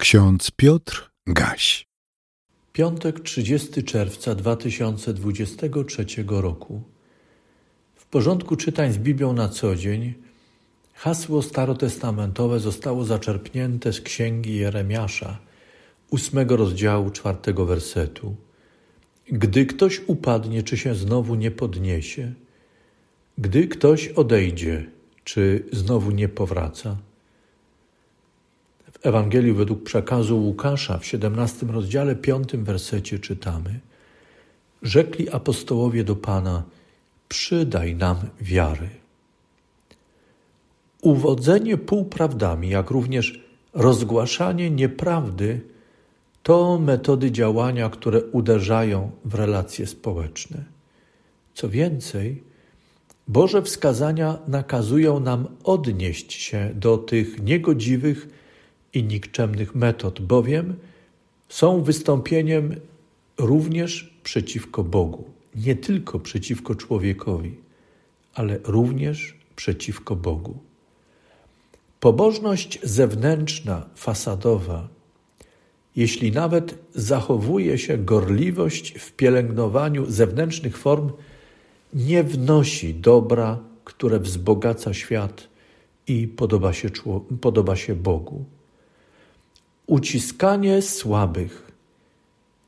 Ksiądz Piotr Gaś. Piątek 30 czerwca 2023 roku. W porządku czytań z Biblią na co dzień hasło starotestamentowe zostało zaczerpnięte z księgi Jeremiasza, ósmego rozdziału, czwartego wersetu. Gdy ktoś upadnie, czy się znowu nie podniesie? Gdy ktoś odejdzie, czy znowu nie powraca? W Ewangelii według przekazu Łukasza w 17 rozdziale 5 wersecie czytamy: Rzekli apostołowie do Pana: Przydaj nam wiary. Uwodzenie półprawdami, jak również rozgłaszanie nieprawdy, to metody działania, które uderzają w relacje społeczne. Co więcej, Boże wskazania nakazują nam odnieść się do tych niegodziwych, i nikczemnych metod, bowiem są wystąpieniem również przeciwko Bogu, nie tylko przeciwko człowiekowi, ale również przeciwko Bogu. Pobożność zewnętrzna, fasadowa, jeśli nawet zachowuje się gorliwość w pielęgnowaniu zewnętrznych form, nie wnosi dobra, które wzbogaca świat i podoba się, podoba się Bogu uciskanie słabych,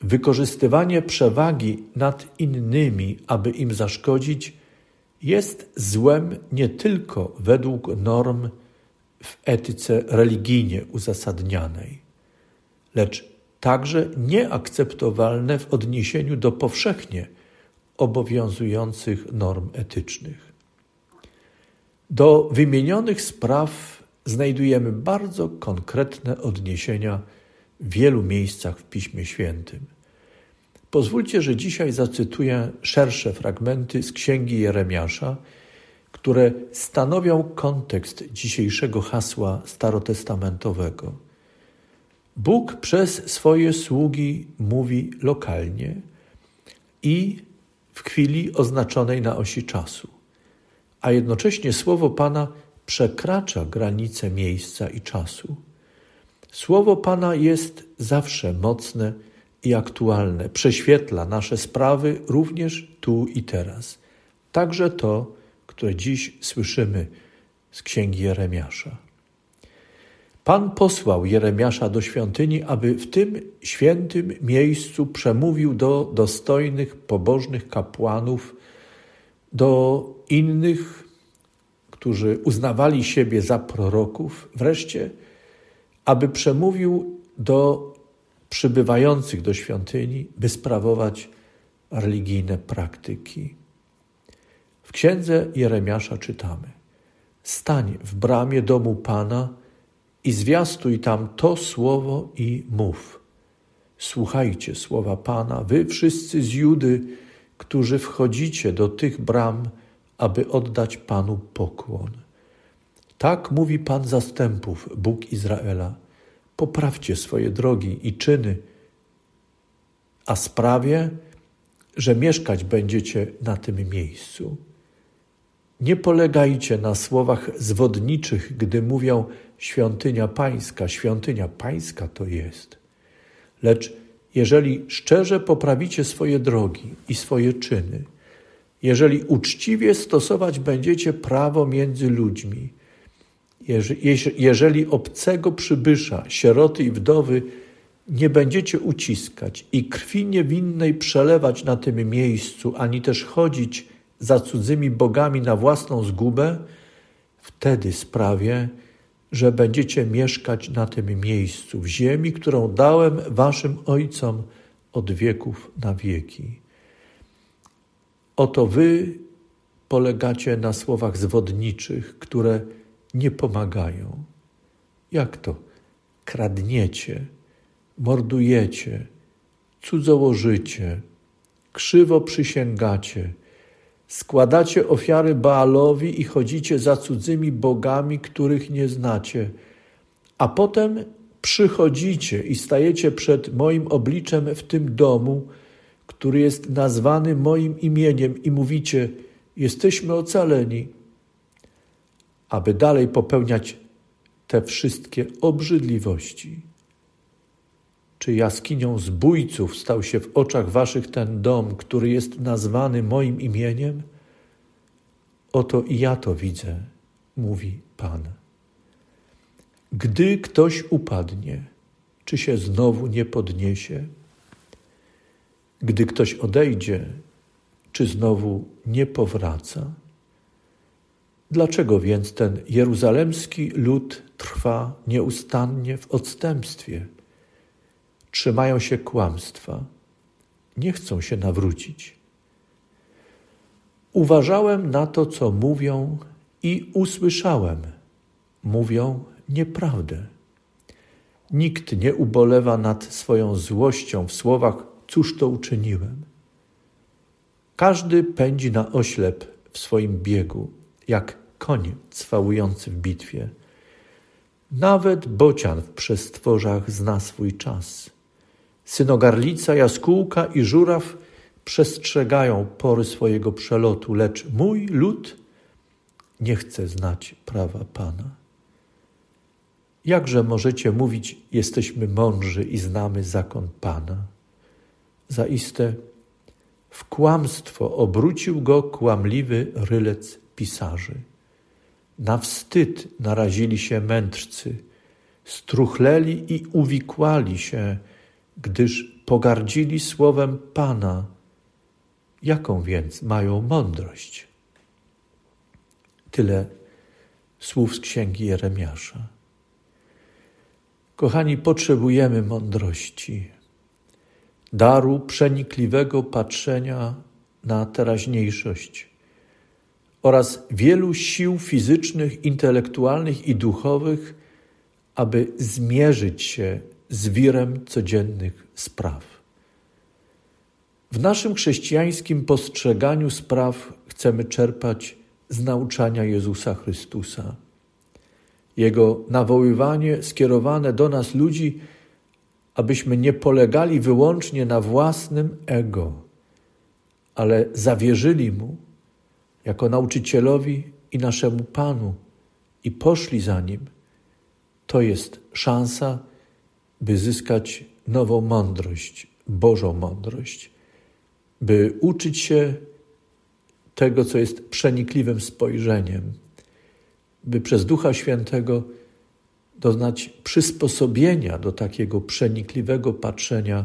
wykorzystywanie przewagi nad innymi, aby im zaszkodzić, jest złem nie tylko według norm w etyce religijnie uzasadnianej, lecz także nieakceptowalne w odniesieniu do powszechnie obowiązujących norm etycznych. Do wymienionych spraw znajdujemy bardzo konkretne odniesienia w wielu miejscach w Piśmie Świętym. Pozwólcie, że dzisiaj zacytuję szersze fragmenty z Księgi Jeremiasza, które stanowią kontekst dzisiejszego hasła starotestamentowego. Bóg przez swoje sługi mówi lokalnie i w chwili oznaczonej na osi czasu, a jednocześnie słowo Pana przekracza granice miejsca i czasu. Słowo Pana jest zawsze mocne i aktualne, prześwietla nasze sprawy również tu i teraz. Także to, które dziś słyszymy z księgi Jeremiasza. Pan posłał Jeremiasza do świątyni, aby w tym świętym miejscu przemówił do dostojnych, pobożnych kapłanów, do innych którzy uznawali siebie za proroków, wreszcie, aby przemówił do przybywających do świątyni, by sprawować religijne praktyki. W księdze Jeremiasza czytamy: Stań w bramie domu Pana i zwiastuj tam to słowo i mów. Słuchajcie słowa Pana, wy wszyscy z Judy, którzy wchodzicie do tych bram, aby oddać Panu pokłon. Tak mówi Pan zastępów, Bóg Izraela. Poprawcie swoje drogi i czyny, a sprawię, że mieszkać będziecie na tym miejscu. Nie polegajcie na słowach zwodniczych, gdy mówią świątynia pańska, świątynia pańska to jest. Lecz jeżeli szczerze poprawicie swoje drogi i swoje czyny, jeżeli uczciwie stosować będziecie prawo między ludźmi, jeżeli obcego przybysza, sieroty i wdowy nie będziecie uciskać i krwi niewinnej przelewać na tym miejscu, ani też chodzić za cudzymi bogami na własną zgubę, wtedy sprawię, że będziecie mieszkać na tym miejscu, w ziemi, którą dałem waszym ojcom od wieków na wieki. Oto wy polegacie na słowach zwodniczych, które nie pomagają. Jak to? Kradniecie, mordujecie, cudzołożycie, krzywo przysięgacie, składacie ofiary Baalowi i chodzicie za cudzymi bogami, których nie znacie, a potem przychodzicie i stajecie przed moim obliczem w tym domu, który jest nazwany moim imieniem i mówicie: Jesteśmy ocaleni, aby dalej popełniać te wszystkie obrzydliwości. czy jaskinią zbójców stał się w oczach waszych ten dom, który jest nazwany moim imieniem? Oto i ja to widzę, mówi Pan. Gdy ktoś upadnie, czy się znowu nie podniesie? Gdy ktoś odejdzie, czy znowu nie powraca? Dlaczego więc ten jeruzalemski lud trwa nieustannie w odstępstwie? Trzymają się kłamstwa, nie chcą się nawrócić. Uważałem na to, co mówią, i usłyszałem: mówią nieprawdę. Nikt nie ubolewa nad swoją złością w słowach: Cóż to uczyniłem? Każdy pędzi na oślep w swoim biegu, jak koń cwałujący w bitwie. Nawet bocian w przestworzach zna swój czas. Synogarlica, jaskółka i żuraw przestrzegają pory swojego przelotu, lecz mój lud nie chce znać prawa Pana. Jakże możecie mówić, jesteśmy mądrzy i znamy zakon Pana? Zaiste w kłamstwo obrócił go kłamliwy rylec pisarzy. Na wstyd narazili się mędrcy, struchleli i uwikłali się, gdyż pogardzili słowem Pana. Jaką więc mają mądrość? Tyle słów z księgi Jeremiasza. Kochani, potrzebujemy mądrości, daru przenikliwego patrzenia na teraźniejszość oraz wielu sił fizycznych, intelektualnych i duchowych, aby zmierzyć się z wirem codziennych spraw. W naszym chrześcijańskim postrzeganiu spraw chcemy czerpać z nauczania Jezusa Chrystusa. Jego nawoływanie skierowane do nas ludzi, abyśmy nie polegali wyłącznie na własnym ego, ale zawierzyli Mu jako nauczycielowi i naszemu Panu i poszli za Nim, to jest szansa, by zyskać nową mądrość, Bożą mądrość, by uczyć się tego, co jest przenikliwym spojrzeniem, by przez Ducha Świętego doznać przysposobienia do takiego przenikliwego patrzenia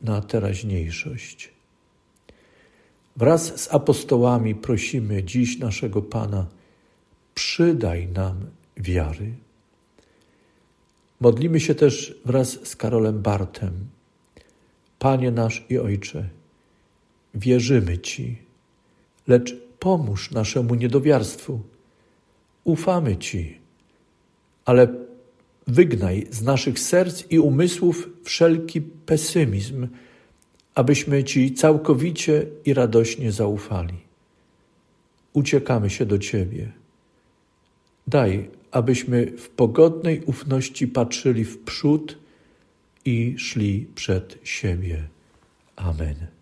na teraźniejszość. Wraz z apostołami prosimy dziś naszego Pana, przydaj nam wiary. Modlimy się też wraz z Karolem Bartem. Panie nasz i Ojcze, wierzymy Ci, lecz pomóż naszemu niedowiarstwu. Ufamy Ci, ale wygnaj z naszych serc i umysłów wszelki pesymizm, abyśmy Ci całkowicie i radośnie zaufali. Uciekamy się do Ciebie. Daj, abyśmy w pogodnej ufności patrzyli w przód i szli przed siebie. Amen.